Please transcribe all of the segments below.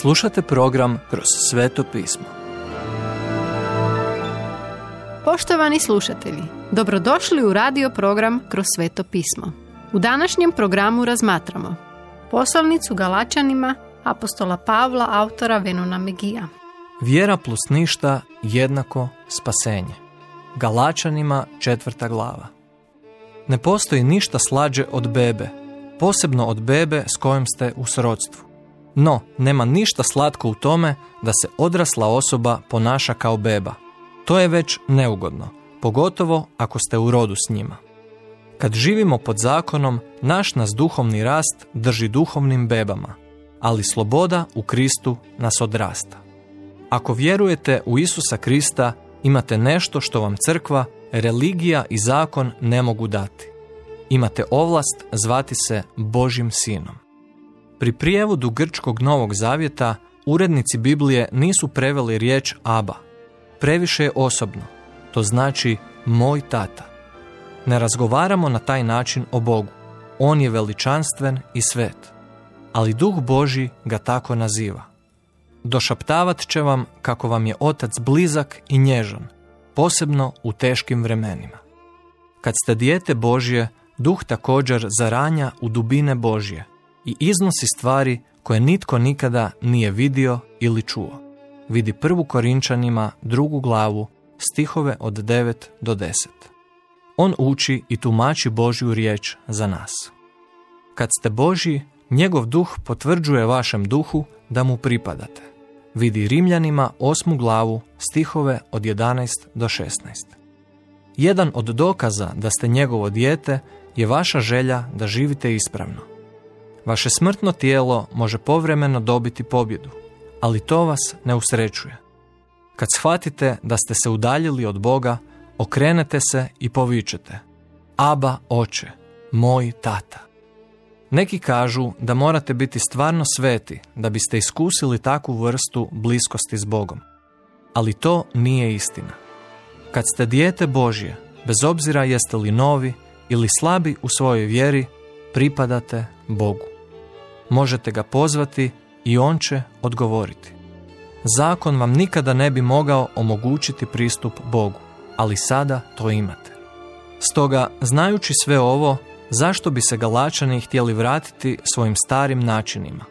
Slušate program Kroz sveto pismo. Poštovani slušatelji, dobrodošli u radio program Kroz sveto pismo. U današnjem programu razmatramo poslovnicu Galačanima apostola Pavla, autora Venona Megija. Vjera plus ništa jednako spasenje. Galačanima četvrta glava. Ne postoji ništa slađe od bebe, posebno od bebe s kojom ste u srodstvu. No, nema ništa slatko u tome da se odrasla osoba ponaša kao beba. To je već neugodno, pogotovo ako ste u rodu s njima. Kad živimo pod zakonom, naš nas duhovni rast drži duhovnim bebama, ali sloboda u Kristu nas odrasta. Ako vjerujete u Isusa Krista, imate nešto što vam crkva, religija i zakon ne mogu dati. Imate ovlast zvati se Božim sinom. Pri prijevodu grčkog Novog Zavjeta urednici Biblije nisu preveli riječ Aba. Previše je osobno, to znači moj tata. Ne razgovaramo na taj način o Bogu. On je veličanstven i svet. Ali Duh Boži ga tako naziva. Došaptavat će vam kako vam je otac blizak i nježan, posebno u teškim vremenima. Kad ste dijete Božje, Duh također zaranja u dubine Božje i iznosi stvari koje nitko nikada nije vidio ili čuo. Vidi prvu Korinčanima, drugu glavu, stihove od 9 do 10. On uči i tumači Božju riječ za nas. Kad ste Božji, njegov duh potvrđuje vašem duhu da mu pripadate. Vidi Rimljanima osmu glavu, stihove od 11 do 16. Jedan od dokaza da ste njegovo dijete je vaša želja da živite ispravno. Vaše smrtno tijelo može povremeno dobiti pobjedu, ali to vas ne usrećuje. Kad shvatite da ste se udaljili od Boga, okrenete se i povičete. Aba oče, moj tata. Neki kažu da morate biti stvarno sveti da biste iskusili takvu vrstu bliskosti s Bogom. Ali to nije istina. Kad ste dijete Božje, bez obzira jeste li novi ili slabi u svojoj vjeri, pripadate Bogu. Možete ga pozvati i on će odgovoriti. Zakon vam nikada ne bi mogao omogućiti pristup Bogu, ali sada to imate. Stoga, znajući sve ovo, zašto bi se Galačani htjeli vratiti svojim starim načinima?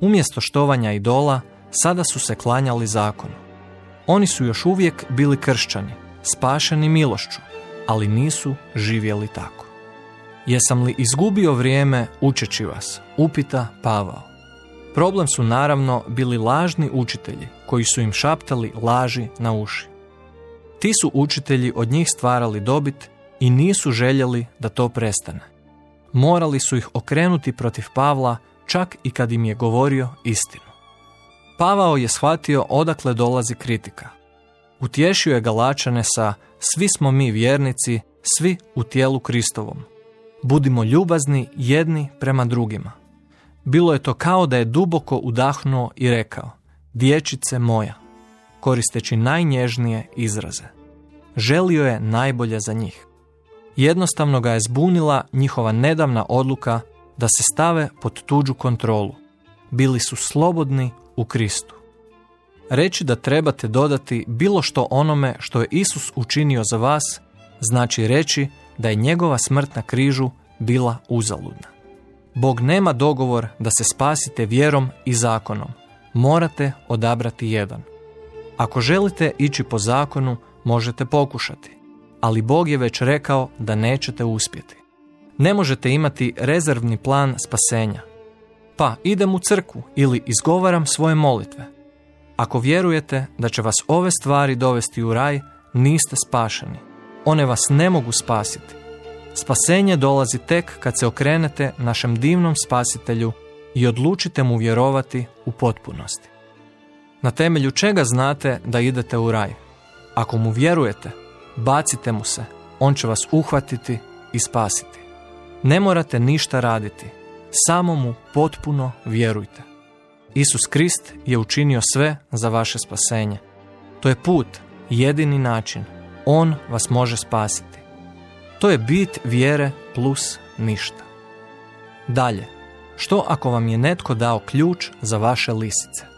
Umjesto štovanja idola, sada su se klanjali zakonu. Oni su još uvijek bili kršćani, spašeni milošću, ali nisu živjeli tako. Jesam li izgubio vrijeme učeći vas? Upita Pavao. Problem su naravno bili lažni učitelji koji su im šaptali laži na uši. Ti su učitelji od njih stvarali dobit i nisu željeli da to prestane. Morali su ih okrenuti protiv Pavla čak i kad im je govorio istinu. Pavao je shvatio odakle dolazi kritika. Utješio je Galačane sa svi smo mi vjernici, svi u tijelu Kristovom. Budimo ljubazni jedni prema drugima. Bilo je to kao da je duboko udahnuo i rekao, dječice moja, koristeći najnježnije izraze. Želio je najbolje za njih. Jednostavno ga je zbunila njihova nedavna odluka da se stave pod tuđu kontrolu. Bili su slobodni u Kristu. Reći da trebate dodati bilo što onome što je Isus učinio za vas, znači reći da je njegova smrt na križu bila uzaludna. Bog nema dogovor da se spasite vjerom i zakonom. Morate odabrati jedan. Ako želite ići po zakonu, možete pokušati, ali Bog je već rekao da nećete uspjeti. Ne možete imati rezervni plan spasenja. Pa idem u crku ili izgovaram svoje molitve. Ako vjerujete da će vas ove stvari dovesti u raj, niste spašeni. One vas ne mogu spasiti. Spasenje dolazi tek kad se okrenete našem divnom spasitelju i odlučite mu vjerovati u potpunosti. Na temelju čega znate da idete u raj? Ako mu vjerujete, bacite mu se, on će vas uhvatiti i spasiti. Ne morate ništa raditi, samo mu potpuno vjerujte. Isus Krist je učinio sve za vaše spasenje. To je put, jedini način. On vas može spasiti. To je bit vjere plus ništa. Dalje, što ako vam je netko dao ključ za vaše lisice?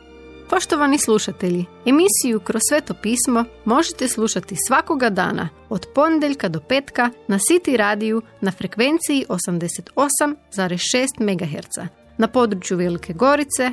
Poštovani slušatelji, emisiju Kroz sveto pismo možete slušati svakoga dana od ponedjeljka do petka na City radiju na frekvenciji 88,6 MHz na području Velike Gorice,